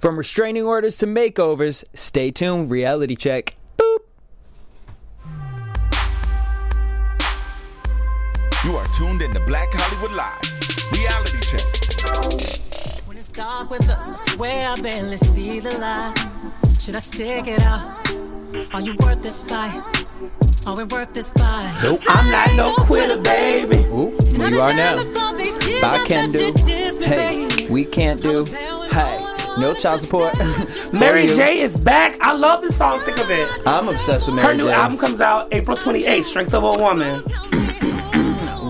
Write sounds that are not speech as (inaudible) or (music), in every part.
From restraining orders to makeovers, stay tuned. Reality check. Boop. You are tuned in to Black Hollywood Live. Reality check. When it's dark with us, I swear I barely see the light. Should I stick it out? Are you worth this fight? Are we worth this fight? Nope. I'm not no quitter, baby. Ooh, you are now. I can do. Hey, we can't do. Hey, no child support. (laughs) Mary J is back. I love this song. Think of it. I'm obsessed with Mary J. Her new J. album comes out April 28th. Strength of a Woman.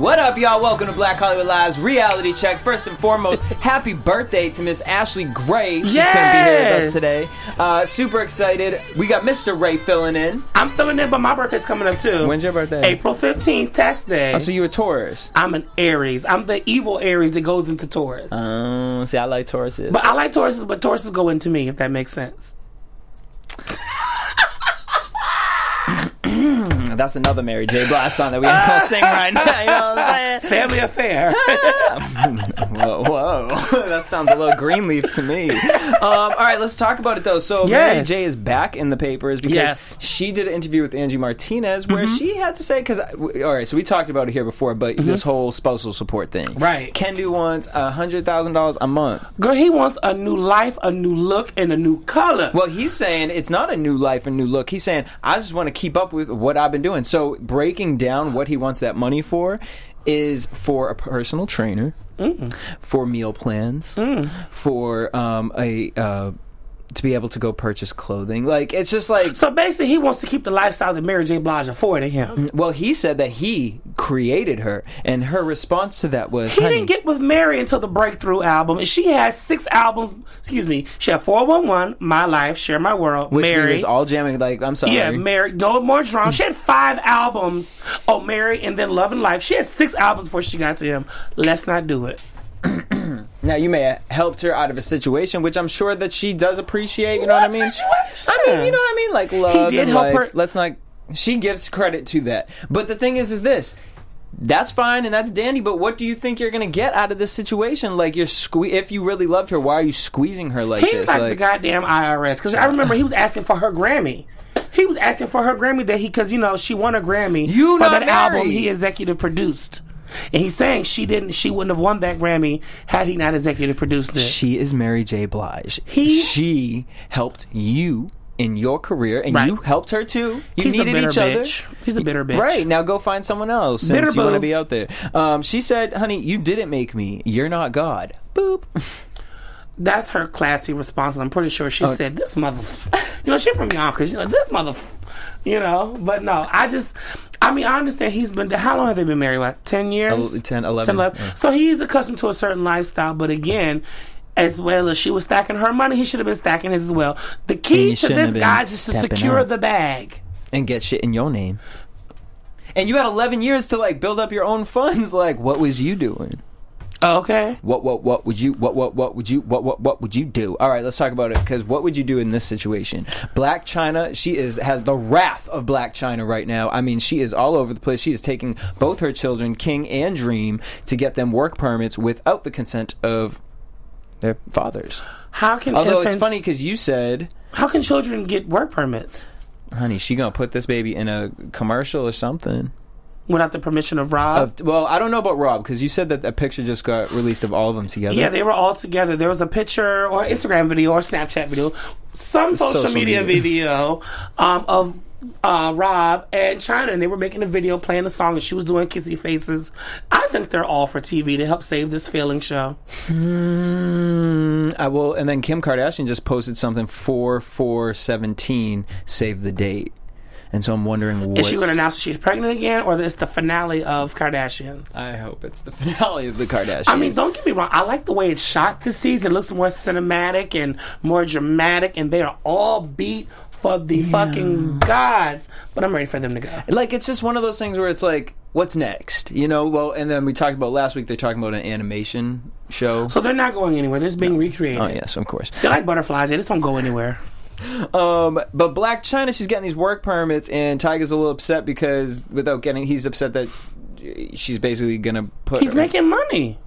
What up, y'all? Welcome to Black Hollywood Live's reality check. First and foremost, (laughs) happy birthday to Miss Ashley Gray. She couldn't be here with us today. Uh, super excited. We got Mr. Ray filling in. I'm filling in, but my birthday's coming up too. When's your birthday? April 15th, tax day. Oh, so you a Taurus? I'm an Aries. I'm the evil Aries that goes into Taurus. Um, see, I like Tauruses. but I like Tauruses, but Tauruses go into me, if that makes sense. That's another Mary J. Blige song that we ain't gonna (laughs) sing right now. You know what I'm saying? (laughs) Family affair. (laughs) Whoa, whoa. that sounds a little Greenleaf to me. Um, all right, let's talk about it though. So Mary J is back in the papers because Yes. Mm-hmm. she did an interview with Angie Martinez where she had to say because all right, so we talked about it here before, but this whole spousal support thing, Right. Kendu wants a hundred thousand dollars a month. Girl, he wants a new life, a new look, and a new color. Well, he's saying it's not a new life and new look. He's saying I just want to keep up with what I've been doing. And so breaking down what he wants that money for is for a personal trainer, for meal plans, for um, a uh, to be able to go purchase clothing. Like it's just like So basically, he wants to keep the lifestyle that Mary J. Blige afforded him. Mm, well, he said that he created her, and her response to that was, He "Honey, didn't get with Mary until the Breakthrough album, and she had six albums. Excuse me, she had 411, My Life, Share My World, which Mary. was all jamming. Like I'm sorry, yeah, Mary, No More Drama. She had mm. five albums. Oh, Mary, and then Love and Life. She had six albums before she got to him. Let's not do it. (clears throat) Now you may have helped her out of a situation, which I'm sure that she does appreciate. You know what, I mean? situation? I mean, you know what I mean? Like love He did help life. her- Let's not. She gives credit to that, but the thing is, is this. That's fine and that's dandy, but what do you think you're gonna get out of this situation? Like you're sque- if you really loved her, why are you squeezing her like He's this? like, the goddamn IRS. Because I remember he was asking for her Grammy. He was asking for her Grammy that he, because you know she won a Grammy You for that album he executive produced, and he's saying she didn't, she wouldn't have won that Grammy had he not executive produced it. she is Mary J. Blige. He- she helped you in your career, and Right. you helped her too. You He's a needed bitter each other. bitch. He's a bitter bitch. Right now, go find someone else since Bitter you want to be out there. Um, she said, "Honey, you didn't make me. You're not God." Boop. (laughs) That's her classy response. I'm pretty sure Oh. she said, "This mother," (laughs) you know, she's from Yonkers. You know, this mother, you know. But no, I just, I mean, I understand he's been. How long have they been married? What, ten years? El- 10, 11, 10, yeah. So he's accustomed to a certain lifestyle. But again. As well as she was stacking her money, he should have been stacking his as well. The key to this, guys, is to secure out. the bag. and get shit in your name. And you had 11 years to like build up your own funds. (laughs) Like, what was you doing? Oh, okay. What what what would you what what what would you what what what would you do? All right, let's talk about it because what would you do in this situation? Blac Chyna, she is has the wrath of Blac Chyna right now. I mean, she is all over the place. She is taking both her children, King and Dream, to get them work permits without the consent of their fathers. How can Although it's funny because you said, How can children get work permits "Honey, she gonna put this baby in a commercial or something." Without the permission of Rob? Of, well, I don't know about Rob because you said that a picture just got released of all of them together. Yeah, they were all together. There was a picture or Instagram video or Snapchat video, some social, Social media, media. video um, of uh, Rob and Chyna, and they were making a video playing the song, and she was doing kissy faces. I think they're all for TV to help save this failing show. Mm, I will. And then Kim Kardashian just posted something four four seventeen. Save the date. And so I'm wondering, what's, Is she going to announce she's pregnant again, or is this the finale of Kardashian? I hope it's the (laughs) finale of the Kardashians. I mean, don't get me wrong. I like the way it's shot this season. It looks more cinematic and more dramatic, and they are all beat for the fucking gods. But I'm ready for them to go. like it's just one of those things where it's like, what's next? You know? Well, and then we talked about last week. They're talking about an animation show. So they're not going anywhere. They're just being recreated. oh yes, of course. They're like butterflies. They just don't go anywhere. Um, but Blac Chyna, she's getting these work permits, and Tyga's a little upset because without getting, he's upset that she's basically gonna put. He's making money.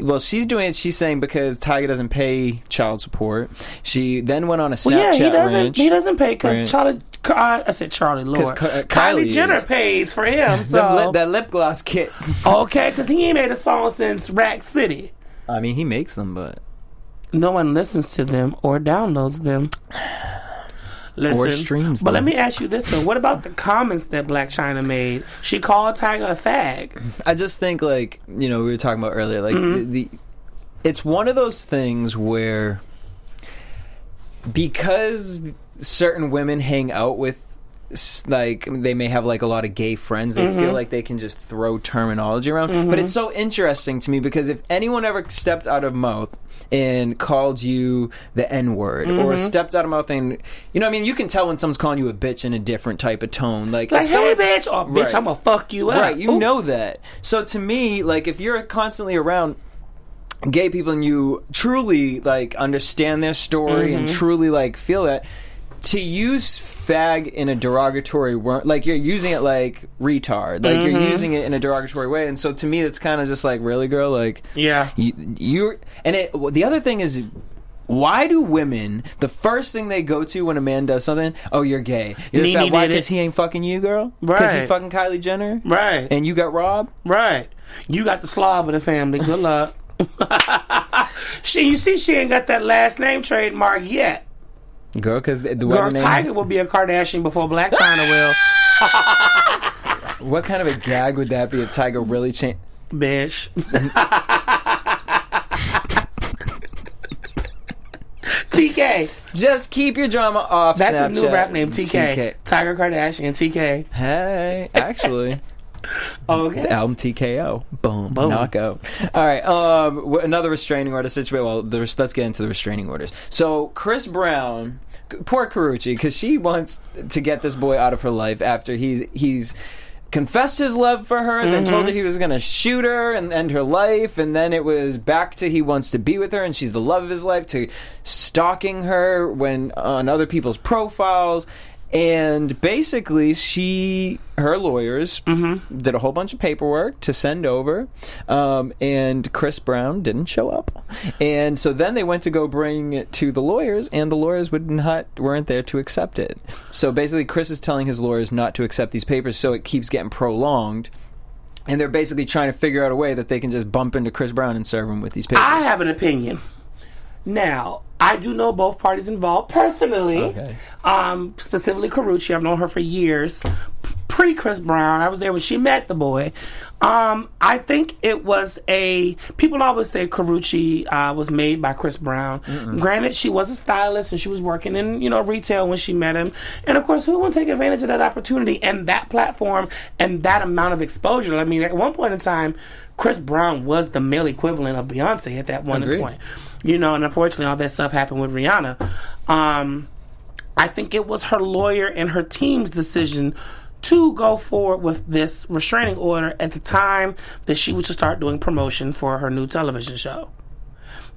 Well, she's doing it. She's saying because Tyga doesn't pay child support. She then went on a Snapchat Well, yeah, he doesn't. ranch. He doesn't pay because Charlie. I said Charlie Lord. Ki- uh, Kylie Kylie Jenner is. pays for him. (laughs) So lip- that lip gloss kits. okay, because he ain't made a song since Rack City. I mean, he makes them, but No one listens to them or downloads them. Listen, streams But let me ask you this though: What about the comments that Blac Chyna made? She called Tyga a fag. I just think like you know we were talking about earlier like Mm-hmm. the, the it's one of those things where because certain women hang out with like they may have like a lot of gay friends they Mm-hmm. feel like they can just throw terminology around but it's so interesting to me because if anyone ever stepped out of mouth and called you the N word or Mm-hmm. stepped out of mouth and you know what I mean you can tell when someone's calling you a bitch in a different type of tone like, Like, if hey, bitch, or bitch, Right. I'm gonna fuck you up. Right, you Ooh. know that. So to me, like if you're constantly around gay people and you truly like understand their story and Mm-hmm. truly like feel that to use fag in a derogatory word like you're using it like retard like Mm-hmm. you're using it in a derogatory way and so to me it's kind of just like really girl like Yeah. you you're and it the other thing is why do women the first thing they go to when a man does something? Oh, you're gay. You're fat. Why? Because he ain't fucking you, girl. Right. Because he fucking Kylie Jenner. Right. And you got robbed. Right. You got the slob of the family. Good luck. (laughs) she, you see, she ain't got that last name trademark yet. Girl, because the, Girl, Tyga will be a Kardashian before Blac (laughs) Chyna will. What kind of a gag would that be if Tyga really changed? Bitch. (laughs) TK. Just keep your drama off. That's Snapchat. his new rap name, TK. TK. Tyga Kardashian, TK. Hey, actually, Okay. the album TKO. Boom, Boom. knockout. All right. Um, another restraining order situation. Well, let's get into the restraining orders. So Chris Brown, poor Karrueche, because she wants to get this boy out of her life after he's he's confessed his love for her and then told mm-hmm. her he was going to shoot her and end her life and then it was back to he wants to be with her and she's the love of his life to stalking her when on other people's profiles and basically she her lawyers did a whole bunch of paperwork to send over um, and chris brown didn't show up. And so then they went to go bring it to the lawyers and the lawyers would not weren't there to accept it. So basically chris is telling his lawyers not to accept these papers so it keeps getting prolonged. And they're basically trying to figure out a way that they can just bump into chris brown and serve him with these papers. I have an opinion. Now, I do know both parties involved personally. Okay. Um, specifically Karrueche. I've known her for years. Pre Chris Brown. I was there when she met the boy. Um, I think it was a people always say Karrueche uh, was made by Chris Brown. Granted, she was a stylist and she was working in, you know, retail when she met him. And of course, who won't take advantage of that opportunity and that platform and that amount of exposure? I mean, at one point in time, Chris Brown was the male equivalent of Beyonce at that one Agreed. point. You know, and unfortunately, all that stuff happened with Rihanna. Um, I think it was her lawyer and her team's decision to go forward with this restraining order at the time that she was to start doing promotion for her new television show.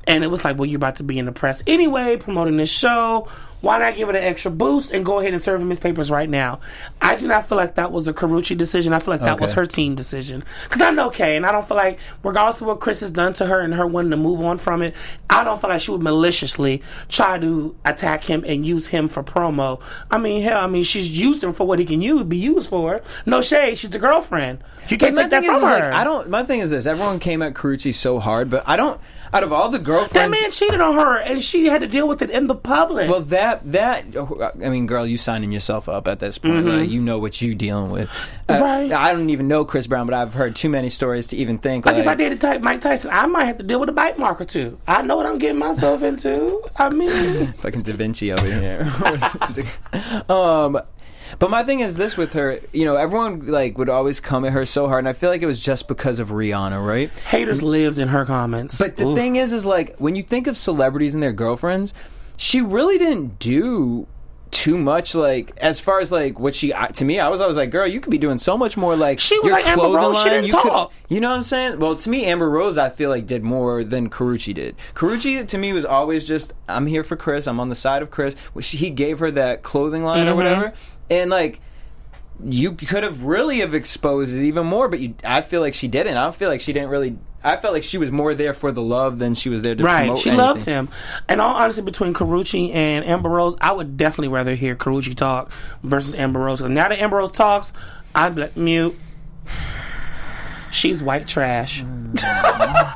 And it was like, well, you're about to be in the press anyway, promoting this show. Why not give it an extra boost and go ahead and serve him his papers right now? I do not feel like that was a Karrueche decision. I feel like that Okay. was her team decision. Because I'm okay, and I don't feel like, regardless of what Chris has done to her and her wanting to move on from it, I don't feel like she would maliciously try to attack him and use him for promo. I mean, hell, I mean, she's used him for what he can use, be used for. No shade, she's the girlfriend. You can't take that from is, is, her. like, I don't. My thing is this: everyone came at Karrueche so hard, but I don't. Out of all the girlfriends, that man cheated on her, and she had to deal with it in the public. well, that that I mean, girl, you signing yourself up at this point. Like, you know what you dealing with. Uh, Mm-hmm. Right. I don't even know Chris Brown, but I've heard too many stories to even think. Like Like, if I dated type Mike Tyson, I might have to deal with a bite mark or two. I know what I'm getting myself into. I mean, (laughs) fucking Da Vinci over here. (laughs) um, but my thing is this with her. You know, everyone like would always come at her so hard, and I feel like it was just because of Rihanna, right? haters lived in her comments. But the Ooh. thing is, is like when you think of celebrities and their girlfriends, she really didn't do too much. Like as far as like what she I- to me, I was always like, girl, you could be doing so much more. Like She was your like Amber clothing Rose, she line, didn't you could- you know what I'm saying? Well, to me, Amber Rose, I feel like did more than Karrueche did. Karrueche to me was always just, I'm here for Chris. I'm on the side of Chris. Which he gave her that clothing line Mm-hmm. or whatever, and like you could have really have exposed it even more, but you, I feel like she didn't. I feel like she didn't really. I felt like she was more there for the love than she was there to Right, promote Right, she anything. loved him. And all honesty, between Karrueche and Amber Rose, I would definitely rather hear Karrueche talk versus Amber Rose. now that Amber Rose talks, I'd be like, mute. She's white trash. Mm. (laughs)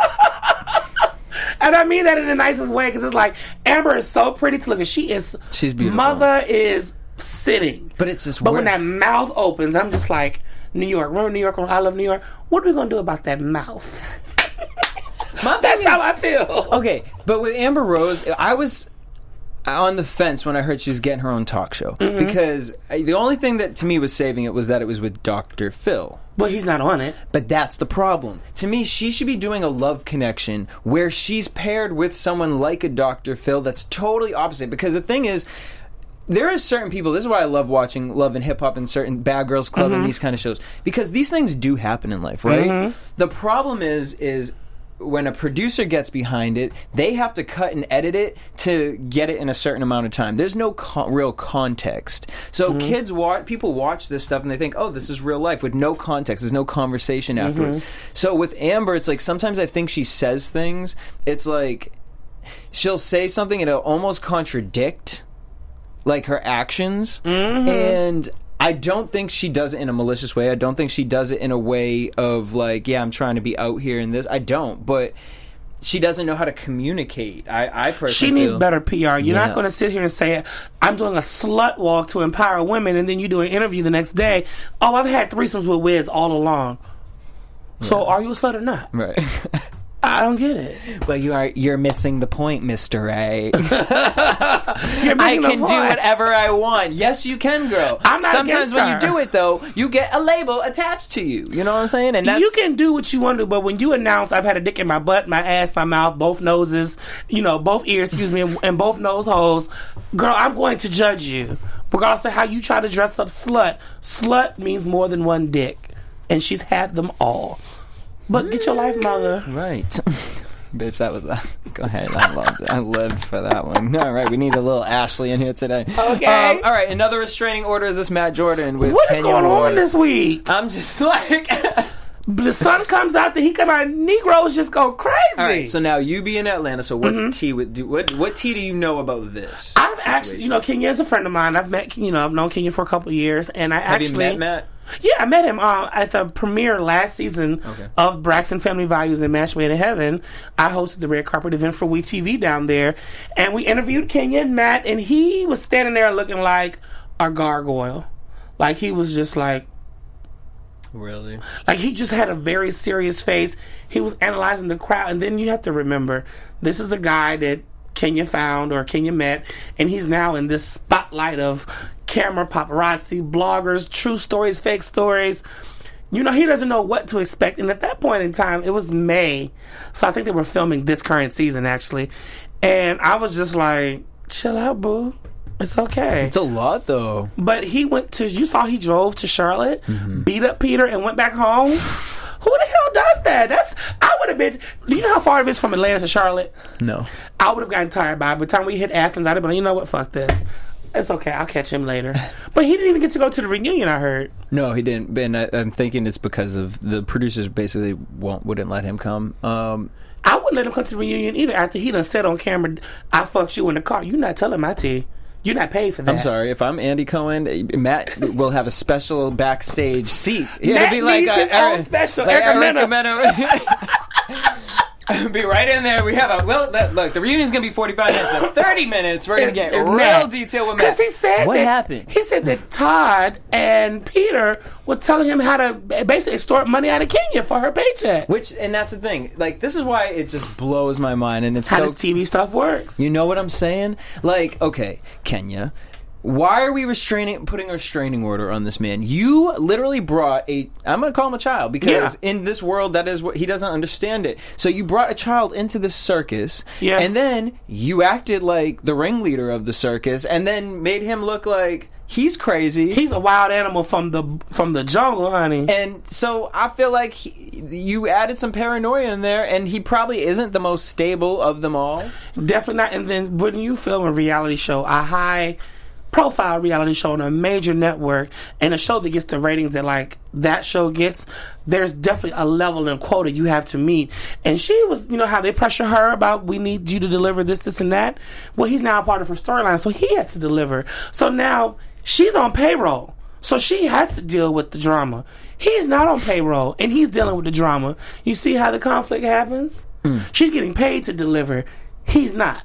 and I mean that in the nicest way because it's like Amber is so pretty to look at. She is. She's beautiful. Mother is sitting. But it's just But when that mouth opens, I'm just like, New York. Remember New York? I love New York. What are we gonna do about that mouth? (laughs) My That's thing how is- I feel. Okay, but with Amber Rose, I was on the fence when I heard she was getting her own talk show Mm-hmm. because uh, the only thing that to me was saving it was that it was with Dr. Phil. But he's not on it. But that's the problem. To me, she should be doing a love connection where she's paired with someone like a Dr. Phil that's totally opposite. Because the thing is, there are certain people. This is why I love watching Love and Hip Hop and certain Bad Girls Club and mm-hmm. these kind of shows because these things do happen in life, right? Mm-hmm. The problem is, is when a producer gets behind it, they have to cut and edit it to get it in a certain amount of time. There's no co- real context. So mm-hmm. kids watch, people watch this stuff and they think, "Oh, this is real life" with no context. There's no conversation afterwards. So with Amber, it's like sometimes I think she says things. It's like she'll say something and it'll almost contradict like her actions mm-hmm. and I don't think she does it in a malicious way. I don't think she does it in a way of like, yeah, I'm trying to be out here in this. I don't, but she doesn't know how to communicate. I, I personally She needs feel- better PR. You're Yeah. not going to sit here and say, I'm doing a slut walk to empower women, and then you do an interview the next day. Oh, I've had threesomes with Wiz all along. So are you a slut or not? Right, (laughs) I don't get it. but you are you're missing the point, Mister A. (laughs) I can do whatever I want. Yes, you can, girl. I'm not Sometimes when you do it, though, you get a label attached to you. You know what I'm saying? And that's you can do what you want to, but when you announce I've had a dick in my butt, my ass, my mouth, both noses, you know, both ears, excuse me, and, and both nose holes, girl, I'm going to judge you. Regardless of how you try to dress up slut, slut means more than one dick. And she's had them all. But get your life, mother. Right. (laughs) Bitch, that was that. (laughs) Go ahead. I loved it. I lived for that one. All right, we need a little Ashley in here today. Okay. Um, all right, another restraining order is this Matt Jordan with What is Kenya going Moore. on this week? I'm just (laughs) like. The sun comes out, then he come out, Negroes just go crazy. all right, so now you be in Atlanta. So what's tea? With, do, what what tea do you know about this? I've actually, you know, Kenya is a friend of mine. I've met, you know, I've known Kenya for a couple of years, and I Have actually you met Matt? Yeah, I met him uh, at the premiere last season Okay. of Braxton Family Values and Match Made in Heaven. I hosted the red carpet event for We TV down there, and we interviewed Kenya and Matt, and he was standing there looking like a gargoyle, like he was just like. Really? Like he just had a very serious face. He was analyzing the crowd, and then you have to remember this is a guy that Kenya found or Kenya met, and he's now in this spotlight of camera paparazzi, bloggers, true stories, fake stories. You know, he doesn't know what to expect. And at that point in time, it was May. So I think they were filming this current season, actually. And I was just like, chill out, boo. It's okay. It's a lot though. But he went to. You saw he drove to Charlotte, Mm-hmm. beat up Peter, and went back home. (sighs) Who the hell does that? That's I would have been. Do you know how far it is from Atlanta to Charlotte? No. I would have gotten tired by. it. By the time we hit Athens, I'd have been. like, You know what? Fuck this. It's okay. I'll catch him later. But he didn't even get to go to the reunion. I heard. No, he didn't. And I, I'm thinking it's because of the producers basically won't wouldn't let him come. Um, I wouldn't let him come to the reunion either. After he done said on camera, "I fucked you in the car." You're not telling my tea. You're not paid for that. I'm sorry if I'm Andy Cohen. Matt will have a special backstage seat. It'll Matt be like needs a, his own special. like Erica Erica Mena. (laughs) (laughs) (laughs) be right in there. We have a well. That, look, the reunion's gonna be 45 minutes, but (laughs) 30 minutes we're gonna Is- get is real Matt. detail with Because Matt. he said what that- happened? He said that Todd and Peter were telling him how to basically extort money out of Kenya for her paycheck. Which and that's the thing. Like this is why it just blows my mind, and it's How so this TV stuff works. You know what I'm saying? Like, okay, Kenya, why are we restraining, putting a restraining order on this man? You literally brought a. I'm going to call him a child because Yeah. in this world, that is what he doesn't understand it. So you brought a child into the circus, Yeah. and then you acted like the ringleader of the circus, and then made him look like he's crazy. He's a wild animal from the from the jungle, honey. and so I feel like he, you added some paranoia in there, and he probably isn't the most stable of them all. Definitely not. And then wouldn't you film a reality show, a high profile reality show on a major network and a show that gets the ratings that like that show gets, there's definitely a level and quota you have to meet. And she was, you know, how they pressure her about we need you to deliver this, this, and that. Well, he's now a part of her storyline, so he has to deliver. So now she's on payroll. So she has to deal with the drama. He's not on payroll and he's dealing with the drama. You see how the conflict happens? Hmm. She's getting paid to deliver. He's not.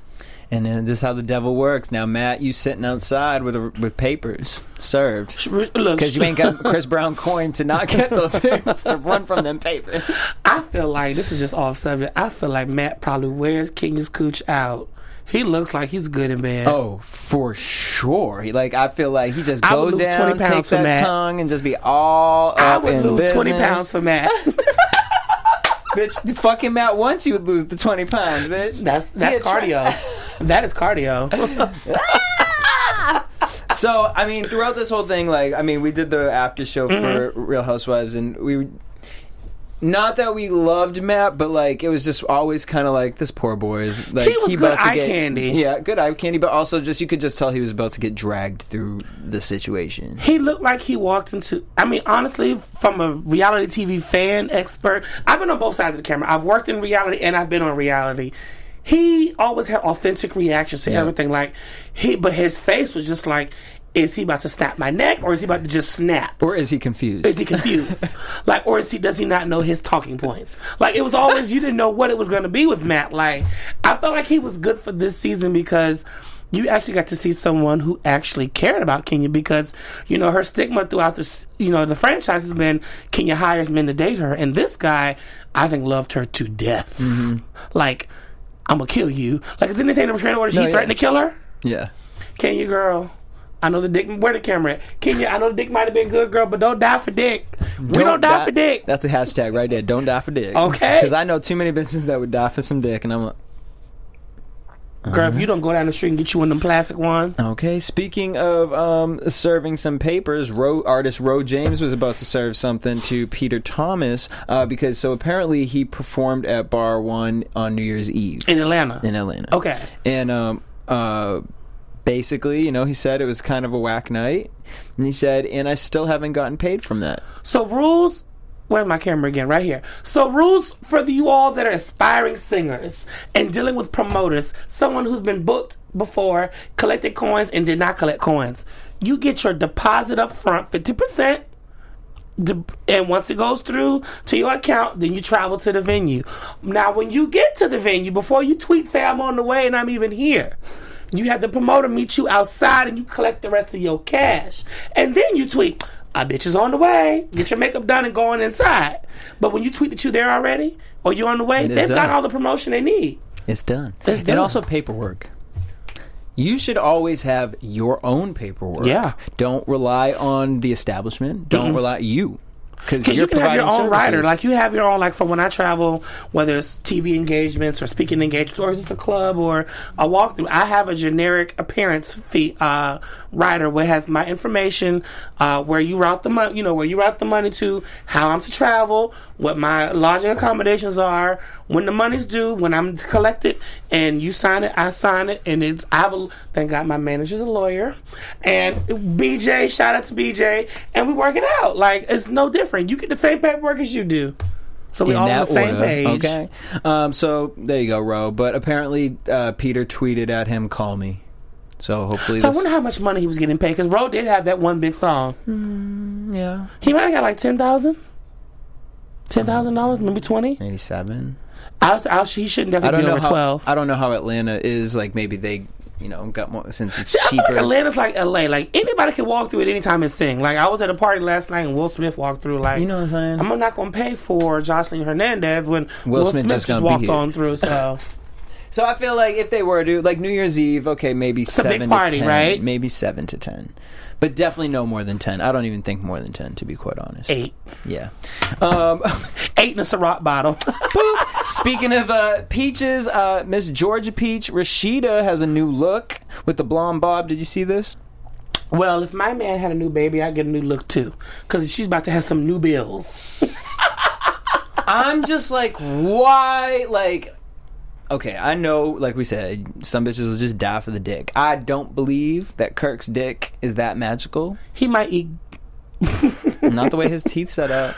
And then this is how the devil works. Now, Matt, you sitting outside with a, with papers served because you ain't got (laughs) Chris Brown coin to not get those (laughs) papers to run from them papers. I feel like this is just off subject. I feel like Matt probably wears Kenya's cooch out. He looks like he's good in bed. Oh, for sure. He, like I feel like he just I would goes lose down, 20 pounds takes for that Matt. tongue, and just be all up I would in lose business. twenty pounds for Matt. (laughs) bitch. fuck him out once you would lose the twenty pounds, bitch. that's that's a tra- cardio. that is cardio. (laughs) So I mean, throughout this whole thing, like I mean, we did the after show for mm-hmm. Real Housewives, and we. Not that we loved Matt, but like it was just always kind of like this poor boy is like He was good about to eye get candy. Yeah, good eye candy, but also just you could just tell he was about to get dragged through the situation. he looked like he walked into. I mean, honestly, from a reality TV fan expert, I've been on both sides of the camera. I've worked in reality and I've been on reality. He always had authentic reactions to Yeah. everything. Like he, but his face was just like, is he about to snap my neck or is he about to just snap? Or is he confused? Is he confused? (laughs) like, or is he does he not know his talking points? Like, it was always you didn't know what it was going to be with Matt. Like, I felt like he was good for this season because you actually got to see someone who actually cared about Kenya because you know her stigma throughout this you know the franchise has been Kenya hires men to date her and this guy I think loved her to death. Mm-hmm. Like, I'm gonna kill you. Like, didn't they say in the restraining order No, he yeah. threatened to kill her? yeah. Kenya girl. I know the dick. Where the camera at? Kenya, I know the dick might have been good, girl, but don't die for dick. we don't die, for dick. That's a hashtag right there. Don't die for dick. Okay. Because I know too many bitches that would die for some dick, and I'm like, Girl, if you don't go down the street and get you one of them plastic ones. okay. Speaking of um, serving some papers, Ro, artist Ro James was about to serve something to Peter Thomas uh, because so apparently he performed at Bar One on New Year's Eve In Atlanta. in Atlanta. Okay. and um, uh, basically, you know, he said it was kind of a whack night, and he said, and I still haven't gotten paid from that. So rules. Where's my camera again? Right here. So rules for you all that are aspiring singers and dealing with promoters, someone who's been booked before, collected coins and did not collect coins. You get your deposit up front, fifty percent. and once it goes through to your account, then you travel to the venue. Now, when you get to the venue, before you tweet, say I'm on the way and I'm even here, you have the promoter meet you outside and you collect the rest of your cash. And then you tweet, a bitch is on the way. Get your makeup done and go on inside. But when you tweet that you're there already or you're on the way, they've got all the promotion they need. It's done. It's done. And also paperwork. You should always have your own paperwork. Yeah. Don't rely on the establishment. Don't rely you. Because you can have your own writer. services. Like you have your own, like for when I travel, whether it's TV engagements or speaking engagements, or it's a club or a walkthrough, I have a generic appearance fee uh, writer where it has my information, uh, where you route the money, you know, where you route the money to, how I'm to travel, what my lodging accommodations are, when the money's due, when I'm collected, and you sign it, I sign it, and it's I have a thank God my manager's a lawyer, and BJ, shout out to BJ, and we work it out. Like it's no different. You get the same paperwork as you do, so we in all on the same order. page. Okay. Um, so there you go, Ro. But apparently, uh, Peter tweeted at him, "Call me." So hopefully, So I wonder how much money he was getting paid because Ro did have that one big song. yeah, He might have got like ten thousand. Ten thousand dollars, maybe twenty. maybe seven. I was, I was, he shouldn't I don't be know over how. twelve. I don't know how Atlanta is. Like maybe they, you know, got more since it's See, I feel cheaper. like Atlanta's like LA. Like anybody can walk through it anytime and sing. Like I was at a party last night and Will Smith walked through. Like You know what I'm saying? I'm not gonna pay for Joseline Hernandez when Will Will, Smith Smith, just just, walked on through. So (laughs) So I feel like if they were to like New Year's Eve, okay, maybe a seven big party, to 10, right? Maybe seven to ten, but definitely no more than ten. I don't even think more than ten, to be quite honest. eight, Yeah. Um, (laughs) eight in a Ciroc bottle. (laughs) Speaking of uh, peaches, uh, Miss Georgia Peach Rasheeda has a new look with the blonde bob. Did you see this? well, if my man had a new baby, I'd get a new look too, because she's about to have some new bills. I'm just like, why? Like, okay, I know, like we said, some bitches will just die for the dick. I don't believe that Kirk's dick is that magical. He might eat. (laughs) Not the way his teeth set up.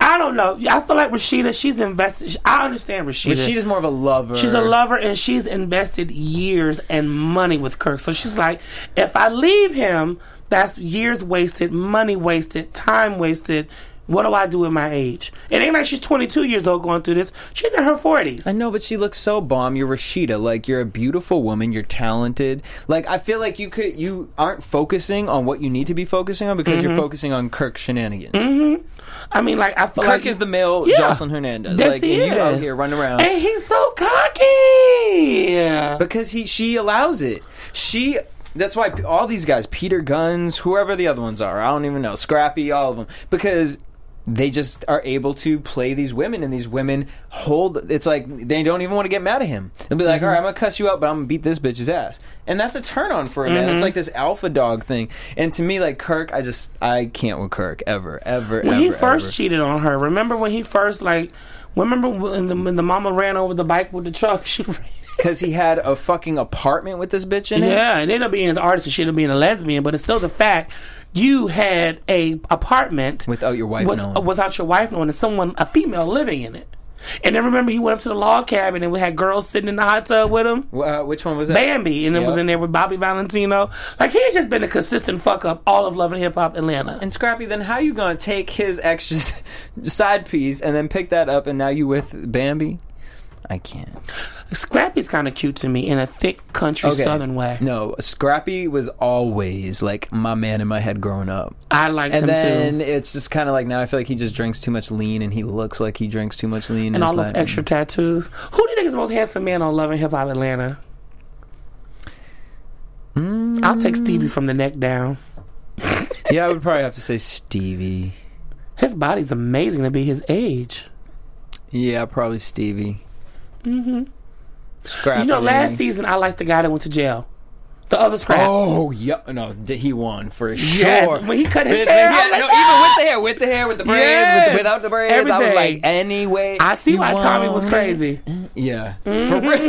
I don't know. I feel like Rasheeda. She's invested. I understand Rasheeda. But she more of a lover. She's a lover and she's invested years and money with Kirk. So she's like, if I leave him, that's years wasted, money wasted, time wasted. What do I do with my age? It ain't like she's 22 years old going through this. She's in her 40s. I know, but she looks so bomb. You're Rasheeda. Like you're a beautiful woman. You're talented. Like I feel like you could. You aren't focusing on what you need to be focusing on because you're mm-hmm. focusing on Kirk shenanigans. Mm-hmm. I mean, like, I feel Kirk like. is the male Yeah. Joseline Hernandez. Yes, like he and you out here running around. And he's so cocky. because he she allows it. She that's why all these guys, Peter Gunz, whoever the other ones are, I don't even know, Scrappy, all of them, because they just are able to play these women, and these women hold. It's like they don't even want to get mad at him. They'll be like, mm-hmm. "All right, I'm gonna cuss you out, but I'm gonna beat this bitch's ass," and that's a turn on for a man. It's mm-hmm. like this alpha dog thing. And to me, like Kirk, I just I can't with Kirk ever, ever, when ever. he first ever. cheated on her, remember when he first, like, remember when the, when the mama ran over the bike with the truck? (laughs) She ran. Because he had a fucking apartment with this bitch in it. Yeah, and ended up being an artist and she ended up being a lesbian, but it's still the fact you had a apartment Without your wife with, knowing. without your wife knowing and someone a female living in it. And then remember he went up to the log cabin and we had girls sitting in the hot tub with him. Uh, which one was that? Bambi, and it was in there with Bobby Valentino. Like he's just been a consistent fuck up all of Love and Hip Hop Atlanta. And Scrappy, then how you gonna take his extra (laughs) side piece and then pick that up and now you with Bambi? I can't. Scrappy's kind of cute to me in a thick country Okay. southern way. No, Scrappy was always like my man in my head growing up. I liked And him then too. it's just kind of like now I feel like he just drinks too much lean and he looks like he drinks too much lean. And all those extra tattoos. Who do you think is the most handsome man on Love and Hip Hop Atlanta? Mm. I'll take Stevie from the neck down. (laughs) Yeah, I would probably have to say Stevie. His body's amazing to be his age. Yeah, probably Stevie. Mm-hmm. You know, last season I liked the guy that went to jail. The other scrap. Oh, yeah. No, he won for sure. Yes, when he cut his hair, yeah, I was like, no, "Ah!" even with the hair, with the hair, with the braids, Yes, with the, without the braids, I was like, anyway. I see why Tommie was crazy. (laughs) Yeah, Mm-hmm. for real.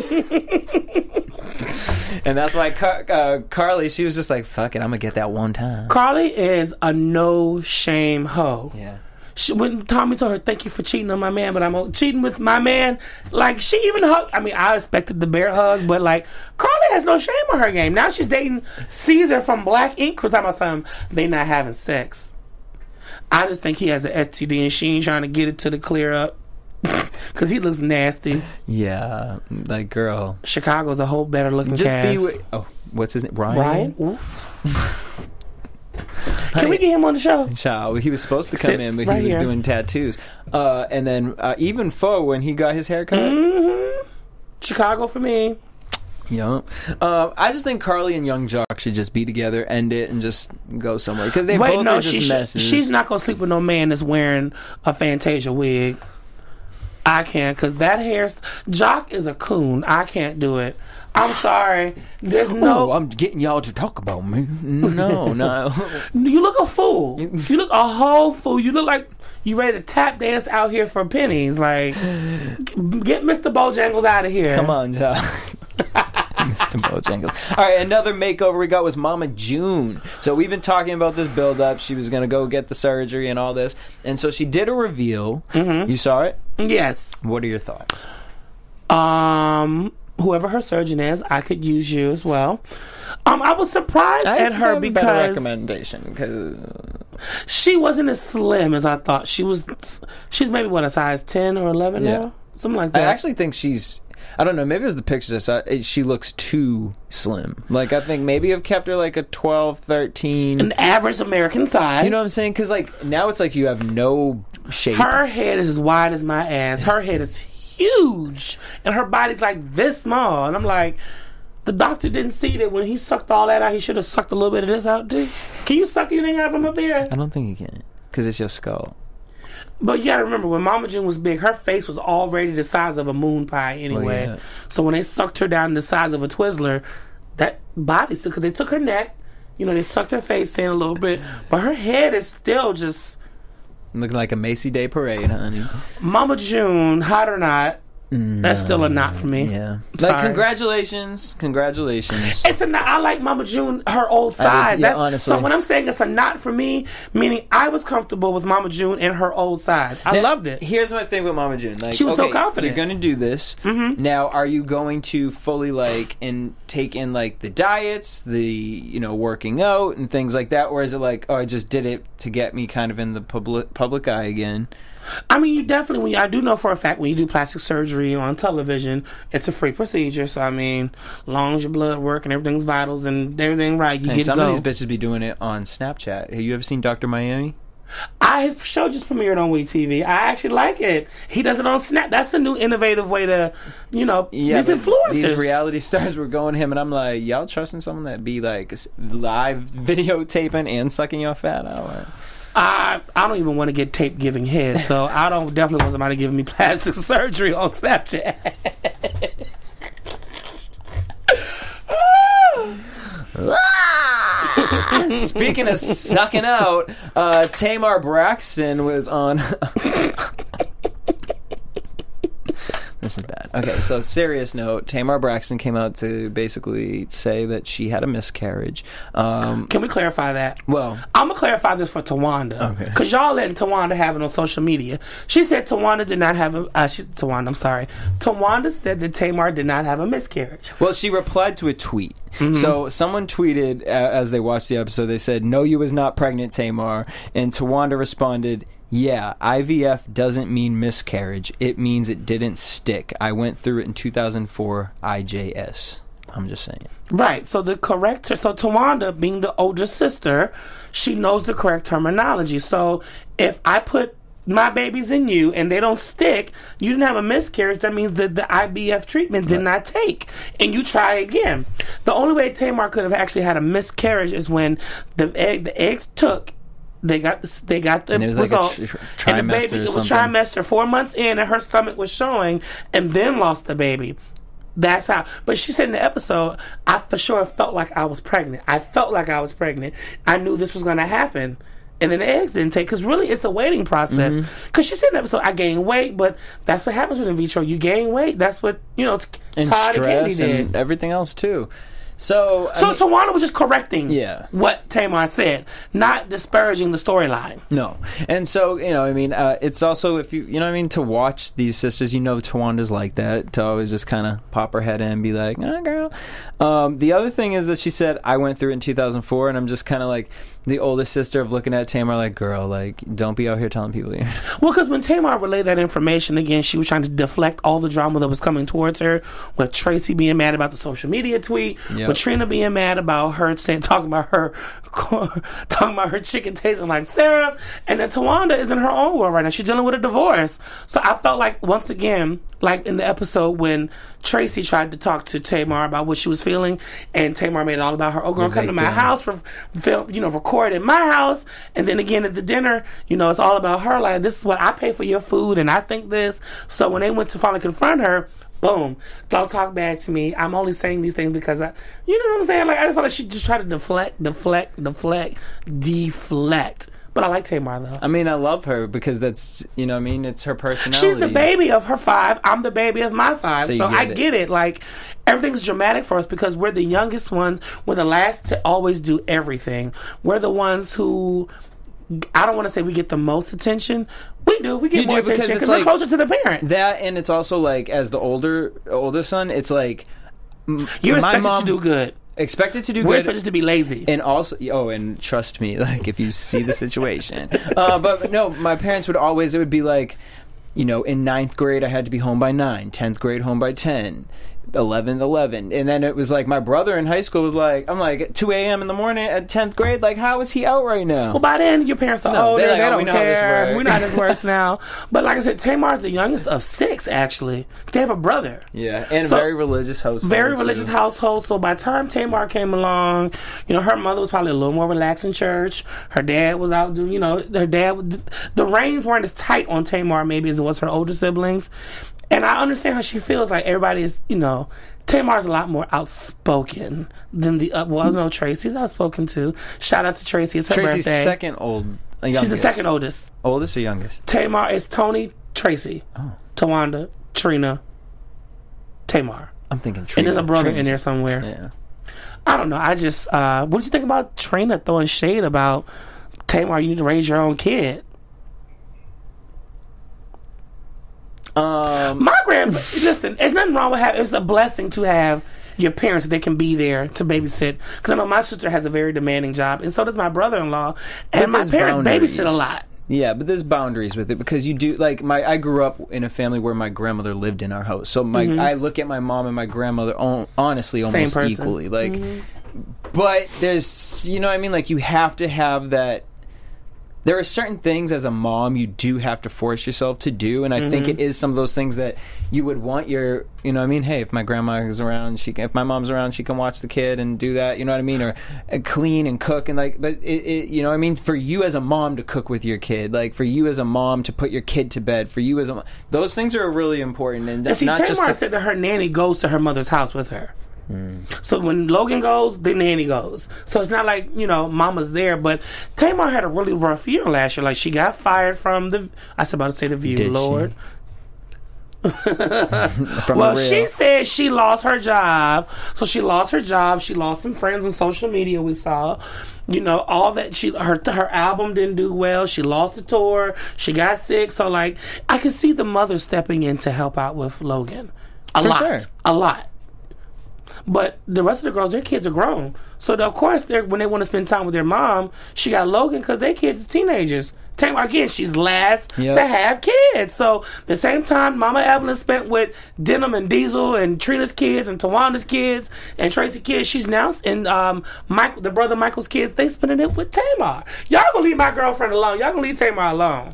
(laughs) and that's why Car- uh, Karlie, she was just like, "Fuck it, I'm gonna get that one time." Karlie is a no shame hoe. Yeah. She, when Tommie told her, "Thank you for cheating on my man," but I'm uh, cheating with my man. Like she even hugged. I mean, I expected the bear hug, but like Karlie has no shame on her game. Now she's dating Ceaser from Black Ink. We're talking about something they not having sex. I just think he has an STD and she ain't trying to get it to the clear up (laughs) because he looks nasty. Yeah, like girl, Chicago's a whole better looking just cast. be with. Oh, what's his name? Ryan. Brian. (laughs) Can we get him on the show? Child, he was supposed to come Sit in, but right he was here. doing tattoos. Uh, and then uh, even Phor when he got his haircut. Mm-hmm. Chicago for me. Yup. Uh, I just think Karlie and Yung Joc should just be together, end it, and just go somewhere because they Wait, both no, are just she, messes. she's not gonna sleep with no man that's wearing a Fantasia wig. I can't because that hair. Joc is a coon. I can't do it. I'm sorry. There's no. Oh, I'm getting y'all to talk about me. No, no. (laughs) you look a fool. You look a whole fool. You look like you ready to tap dance out here for pennies. Like, (laughs) get Mr. Bojangles out of here. Come on, Joc. (laughs) Mr. Bojangles. All right, another makeover we got was Mama June. So we've been talking about this build up. She was going to go get the surgery and all this. And so she did a reveal. Mm-hmm. You saw it? Yes. What are your thoughts? Um, whoever her surgeon is, I could use you as well. Um, I was surprised at her have a better because recommendation because she wasn't as slim as I thought. She was. She's maybe what a size ten or eleven Yeah. now, something like that. I actually think she's. I don't know. Maybe it was the pictures I saw. it- She looks too slim. Like I think maybe I've kept her like a 12, 13. an average American size. you know what I'm saying? Because like now it's like you have no shape. Her head is as wide as my ass. Her head is huge, and her body's like this small. And I'm like, the doctor didn't see that when he sucked all that out. He should have sucked a little bit of this out too. Can you suck anything out from up there? I don't think you can because it's your skull. But you gotta remember when Mama June was big, her face was already the size of a moon pie anyway. yeah. So when they sucked her down the size of a Twizzler, that body still because they took her neck, you know, they sucked her face in a little bit, but her head is still just Looking like a Macy Day parade, honey. Mama June, hot or not. That's still a not for me. Yeah. Sorry. Like congratulations, congratulations. It's a not. I like Mama June, her old I did- side. yeah, That's, honestly. So when I'm saying it's a not for me, meaning I was comfortable with Mama June and her old side. I Now, loved it. Here's my thing with Mama June. Like, She was so confident. You're gonna do this. Mm-hmm. Now, are you going to fully like and take in like the diets, the you know working out and things like that, or is it like, oh, I just did it to get me kind of in the public public eye again? I mean, you definitely. When you, I do know for a fact when you do plastic surgery on television, it's a free procedure. So I mean, long as your blood work and everything's vitals and everything right, you And get some go. of these bitches be doing it on Snapchat. Have you ever seen Doctor Miami? I his show just premiered on WeTV. I actually like it. He does it on Snap. That's a new innovative way to, you know, these influencers. These reality (laughs) stars were going him, and I'm like, y'all trusting someone that be like live (laughs) videotaping and sucking your fat out? I I don't even want to get tape giving head, so I don't definitely want somebody giving me plastic (laughs) surgery on Snapchat. (laughs) Speaking of sucking out, uh, Tamar Braxton was on. (laughs) this is bad. Okay, so serious note: Tamar Braxton came out to basically say that she had a miscarriage. Um, Can we clarify that? well, I'm gonna clarify this for Towanda, Okay. because y'all letting Towanda have it on social media. She said Towanda did not have a. Uh, she, Towanda, I'm sorry. Towanda said that Tamar did not have a miscarriage. Well, she replied to a tweet. Mm-hmm. So someone tweeted uh, as they watched the episode. They said, "No, you was not pregnant, Tamar." And Towanda responded, "Yeah, IVF doesn't mean miscarriage. It means it didn't stick. I went through it in 2004 IJS." I'm just saying. Right. So the correct so Towanda being the older sister, she knows the correct terminology. So if I put my babies in you and they don't stick, you didn't have a miscarriage. That means that the IVF treatment did not take, and you try again. The only way Tamar could have actually had a miscarriage is when the egg the eggs took. They got the, they got the And it was like a results, tr- and the baby it was trimester four months in, and her stomach was showing, and then lost the baby. That's how. But she said in the episode, I for sure felt like I was pregnant. I felt like I was pregnant. I knew this was going to happen. And then the eggs didn't take because really it's a waiting process. Mm-hmm. Because she said in the episode, I gained weight, but that's what happens with in vitro. You gain weight. That's what you know. T- And Todd and Kandi stress did. and everything else too. So, I so mean- Towanda was just correcting Yeah. what Tamar said, not disparaging the storyline. No, and so you know, I mean, uh, it's also if you you know, what I mean, to watch these sisters, you know, Towanda's like that to always just kind of pop her head in and be like, "Ah, girl." Um, the other thing is that she said, "I went through it in 2004," and I'm just kind of like the oldest sister of looking at Tamar like, "Girl, like, don't be out here telling people." You're (laughs) Well, because when Tamar relayed that information again, she was trying to deflect all the drama that was coming towards her. With Traci being mad about the social media tweet, Yep. with Trina being mad about her saying (laughs) talking about her (laughs) talking about her chicken tasting like syrup, and then Towanda is in her own world right now. She's dealing with a divorce. So I felt like once again, like in the episode when Traci tried to talk to Tamar about what she was feeling, and Tamar made it all about her. Oh, girl, come to my house film, you know, record at my house, and then again at the dinner, you know, it's all about her. Like, this is what I pay for your food, and I think this. So when they went to finally confront her, boom, don't talk bad to me. I'm only saying these things because I, you know what I'm saying? Like, I just felt like she just tried to deflect, deflect, deflect, deflect. But I like Tamar though. I mean, I love her because that's you know, what I mean, it's her personality. She's the baby of her five. I'm the baby of my five. So So, get I it. get it. Like everything's dramatic for us because we're the youngest ones. We're the last to always do everything. We're the ones who. I don't want to say we get the most attention. We do. We get You more attention it's because we're like- closer to the parent. That and it's also like as the older older son, it's like You're my expected mom to do good. Expected to do We're good. expected to be lazy. and also oh and trust me (laughs) like if you see the situation uh, but no my parents would always it would be like you know in ninth grade i had to be home by 9 10th grade home by 10 11 11 and then it was like my brother in high school was like i'm like at 2 a.m in the morning at 10th grade like how is he out right now Well, by then, your parents are No, older. they're They, oh, don't we care. We know how this works (laughs) now. But like I said, Tamar's the youngest of six, actually. They have a brother. yeah and So- very religious household very too. religious household. So by the time Tamar came along, you know, her mother was probably a little more relaxed in church. Her dad was out doing, you know, her dad, the reins weren't as tight on Tamar maybe as it was her older siblings. And I understand how she feels like everybody is, you know, Tamar's a lot more outspoken than the, uh, well, no, Traci's outspoken too. Shout out to Traci. It's her traci's birthday. second old uh, She's the second oldest. oldest or youngest Tamar is Toni, Traci, Oh. Towanda, Trina, Tamar. I'm thinking Trina. And there's a brother Trina's- in there somewhere. Yeah. I don't know. I just, uh, what did you think about Trina throwing shade about Tamar? You need to raise your own kid. Um, My grand, listen, there's nothing wrong with having. It's a blessing to have your parents that can be there to babysit. Because I know my sister has a very demanding job, and so does my brother-in-law. And my parents boundaries. babysit a lot. Yeah, but there's boundaries with it because you do like my. I grew up in a family where my grandmother lived in our house, so my I look at my mom and my grandmother on, honestly almost equally. Like, but there's you know what I mean. Like you have to have that. There are certain things as a mom you do have to force yourself to do, and I think Mm-hmm. it is some of those things that you would want your, you know, what I mean, hey, if my grandma is around, she can, if my mom's around, she can watch the kid and do that, you know what I mean, or uh, clean and cook and like, but it, it, you know, what I mean, for you as a mom to cook with your kid, like for you as a mom to put your kid to bed, for you as a, those things are really important, and And that's see, not Tamar just. said that her nanny goes to her mother's house with her. Hmm. So when Logan goes, then nanny goes. So it's not like you know mama's there. But Tamar had a really rough year last year. Like she got fired from the. I was about to say the View, Did? Lord. (laughs) from Well, she said she lost her job. So she lost her job. She lost some friends on social media. We saw, you know, all that. She her her album didn't do well. She lost the tour. She got sick. So like, I can see the mother stepping in to help out with Logan. A For lot, sure. a lot. But the rest of the girls, their kids are grown. So of course, they're when they want to spend time with their mom, she got Logan because their kids are teenagers. Tamar again, she's last Yep. to have kids. So the same time Mama Evelyn spent with Denim and Diesel and Trina's kids and Towanda's kids and Traci kids, she's now in um Michael, the brother Michael's kids. They spending it with Tamar. Y'all gonna leave my girlfriend alone. Y'all gonna leave Tamar alone.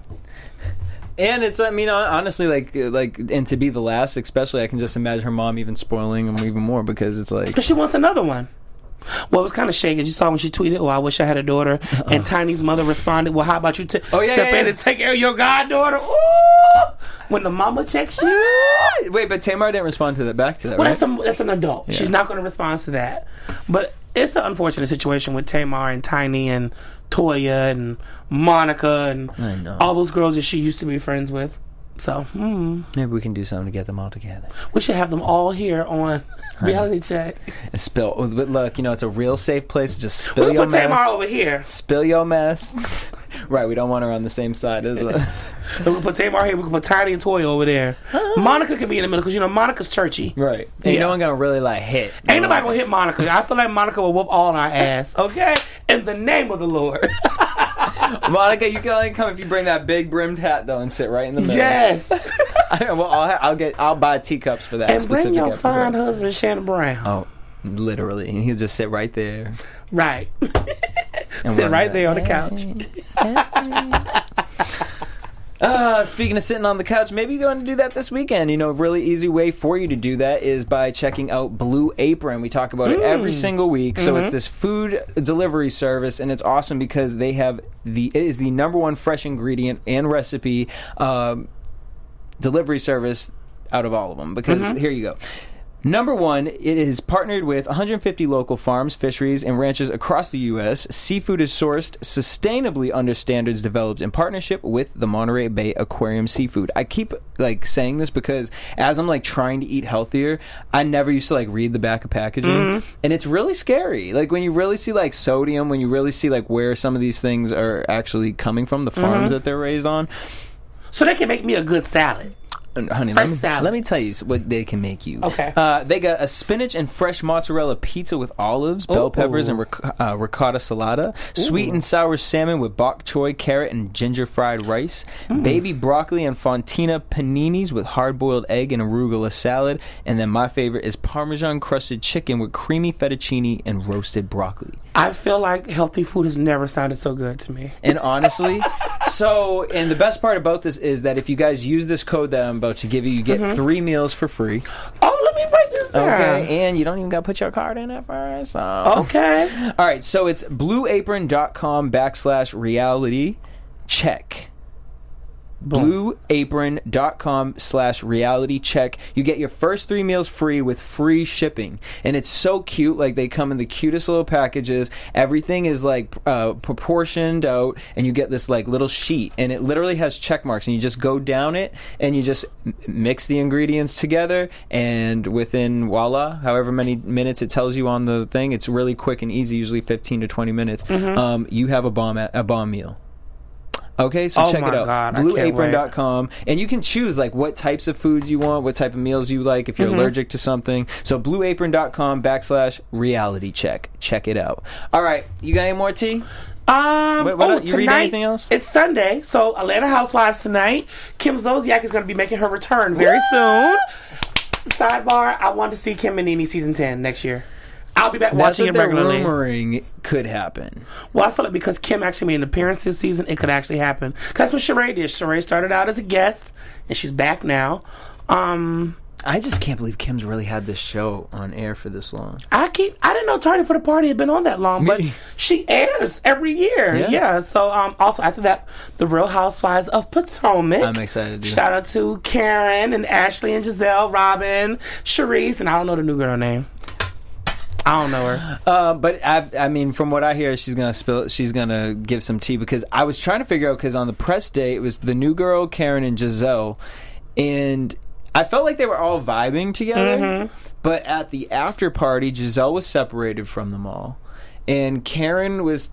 And it's, I mean, honestly, like, uh, like, and to be the last, especially, I can just imagine her mom even spoiling him even more because it's like, Because she wants another one. Well, it was kind of shady. You saw when she tweeted, "Oh, I wish I had a daughter." And Tiny's mother responded, "Well, how about you t- Oh, yeah, step yeah, in and take care of your goddaughter?" Ooh, when the mama checks you. wait, but Tamar didn't respond to that back to that, Well, right? that's, a, that's an adult. She's not going to respond to that. But it's an unfortunate situation with Tamar and Tiny and Toya and Monica and all those girls that she used to be friends with. So hmm, Maybe we can do something to get them all together. we should have them all here on reality check. And spill. But look, you know, it's a real safe place. To Just spill your mess. We'll your put Tamar over here. Spill your mess. (laughs) right, we don't want her on the same side as. Uh, We can put Tamar here. We can put Tiny and Toy over there. Monica can be in the middle because you know Monica's churchy. right. Ain't Yeah. no one gonna really like hit. Ain't nobody gonna hit Monica. I feel like Monica will whoop all our ass. Okay, in the name of the Lord. (laughs) (laughs) Monica, you can only come if you bring that big brimmed hat though and sit right in the middle. yes, (laughs) well, I'll, I'll get. I'll buy teacups for that and specific bring your episode. fine husband Shannon Brown. Oh, literally, and he'll just sit right there. Right, sit right there on the couch. (laughs) Uh, speaking of sitting on the couch, maybe you're going to do that this weekend. You know, a really easy way for you to do that is by checking out Blue Apron. We talk about it every single week. So it's this food delivery service, and it's awesome because they have the it is the number one fresh ingredient and recipe um, delivery service out of all of them. Because here you go. Number one, it is partnered with 150 local farms, fisheries, and ranches across the U.S. Seafood is sourced sustainably under standards developed in partnership with the Monterey Bay Aquarium Seafood. I keep like saying this because as I'm like trying to eat healthier, I never used to like read the back of packaging, mm-hmm. and it's really scary. Like when you really see like sodium, when you really see like where some of these things are actually coming from, the mm-hmm. farms that they're raised on. So they can make me a good salad. Honey, let me, salad. let me tell you what they can make you. Okay. Uh, they got a spinach and fresh mozzarella pizza with olives, bell peppers, and ric- uh, ricotta salata. Sweet and sour salmon with bok choy, carrot, and ginger fried rice. Mm. Baby broccoli and fontina paninis with hard boiled egg and arugula salad. And then my favorite is parmesan crusted chicken with creamy fettuccine and roasted broccoli. I feel like healthy food has never sounded so good to me. And honestly, so and the best part about this is that if you guys use this code that I'm about to give you, you Mm-hmm. get three meals for free. Oh, let me write this down. Okay, and you don't even got to put your card in at first. So. Okay. All right, so it's blueapron.com backslash reality check. blueapron.com slash reality check. You get your first three meals free with free shipping. And it's so cute like they come in the cutest little packages. Everything is like uh, proportioned out and you get this like little sheet and it literally has check marks and you just go down it and you just m- mix the ingredients together and within voila however many minutes it tells you on the thing it's really quick and easy usually 15 to 20 minutes. Um, you have a bomb a bomb meal Okay, so Oh check it out. God, I can't wait. Blueapron.com. And you can choose like what types of foods you want, what type of meals you like, if you're Mm-hmm. allergic to something. So blueapron.com backslash reality check. Check it out. All right, you got any more tea? Um, Wait, what oh? You read anything else? It's Sunday, so Atlanta Housewives tonight. Kim Zolciak is going to be making her return very soon. Sidebar: I want to see Kim and Nene season ten next year. I'll be back That's watching what it regularly. rumoring could happen. Well, I feel like because Kim actually made an appearance this season, it could actually happen. that's what Sheree did. Sheree started out as a guest, and she's back now. Um, I just can't believe Kim's really had this show on air for this long. I keep. I didn't know Tardy for the Party had been on that long, but she airs every year. Yeah. Yeah. So um, also after that, the Real Housewives of Potomac. I'm excited. Shout out to Karen and Ashley and Gizelle, Robyn, Charrisse, and I don't know the new girl name. I don't know her. Uh, (laughs) but I, I mean, from what I hear, she's gonna spill. She's gonna give some tea because I was trying to figure out because on the press day it was the new girl, Karen and Gizelle, and I felt like they were all vibing together. Mm-hmm. But at the after party, Gizelle was separated from them all, and Karen was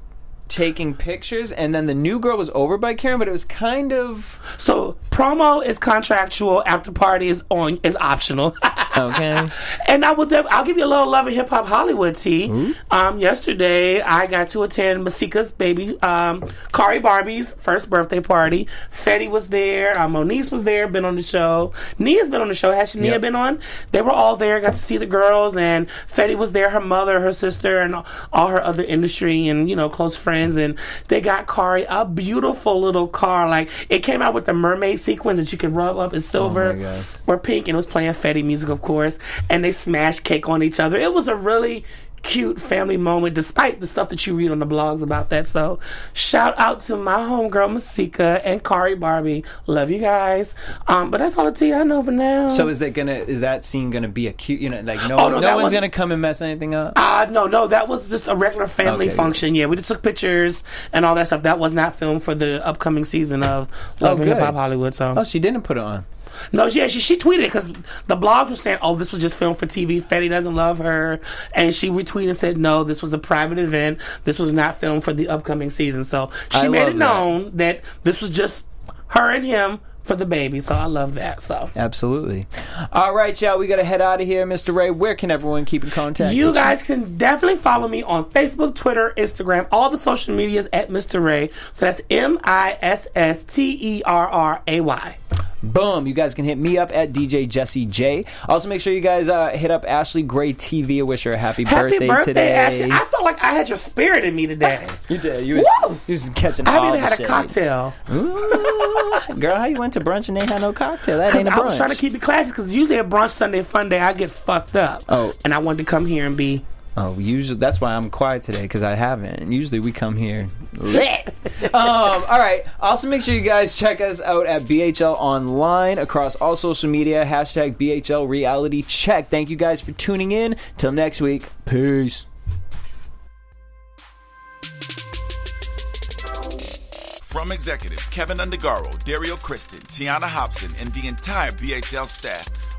taking pictures, and then the new girl was over by Karen, but it was kind of So promo is contractual. After party is on is optional. (laughs) okay. And I will. def- I'll give you a little love and hip hop Hollywood tea. Um, yesterday I got to attend Masika's baby, um, Khari Barbie's first birthday party. Fetty was there. Uh, Monique was there. Been on the show. Nia's been on the show. Has she Nia Yep. been on? They were all there. Got to see the girls, and Fetty was there. Her mother, her sister, and all her other industry and you know close friends. And they got Khari a beautiful little car. Like it came out with the mermaid sequins that you could rub up. It's oh silver Oh or pink and it was playing Fetty music, of course, and they smashed cake on each other. It was a really cute family moment, despite the stuff that you read on the blogs about that. So, shout out to my homegirl Masika and Khari Barbie. Love you guys. Um, but that's all the tea I know for now. So is that gonna is that scene gonna be a cute? You know, like no Oh, no, no, one's gonna come and mess anything up. Uh, no, no, that was just a regular family Okay, function. Yeah, we just took pictures and all that stuff. That was not filmed for the upcoming season of Love and. Hip Hop Hollywood. So, oh, she didn't put it on. No, yeah, she, she tweeted because the blogs were saying, "Oh, this was just filmed for TV." Fetty doesn't love her, and she retweeted and said, "No, this was a private event. This was not filmed for the upcoming season." So she I made it known that. this was just her and him for the baby. So I love that. So Absolutely. All right, y'all. We got to head out of here, Mr. Ray. Where can everyone keep in contact? you guys can definitely follow me on Facebook, Twitter, Instagram, all the social medias at Mr. Ray. So that's M I S S T E R R A Y. Boom. You guys can hit me up at DJ Jesse J. Also, make sure you guys uh, hit up Ashley Gray TV and wish her a happy, Happy birthday, birthday, today. Ashley! I felt like I had your spirit in me today. (laughs) you did. You was, Woo! you was catching I haven't even had a cocktail. Ooh, girl, how you went to brunch and they had no cocktail? That ain't a I was trying to keep it classy because usually a brunch Sunday fun day I get fucked up. Oh. and I wanted to come here and be. Oh, usually that's why I'm quiet today because I haven't. Usually we come here lit. um, all right. Also, make sure you guys check us out at BHL Online across all social media. Hashtag BHL Reality Check. Thank you guys for tuning in. Till next week. Peace. From executives Kevin Undergaro, Dario Kristen, Tiana Hobson, and the entire BHL staff,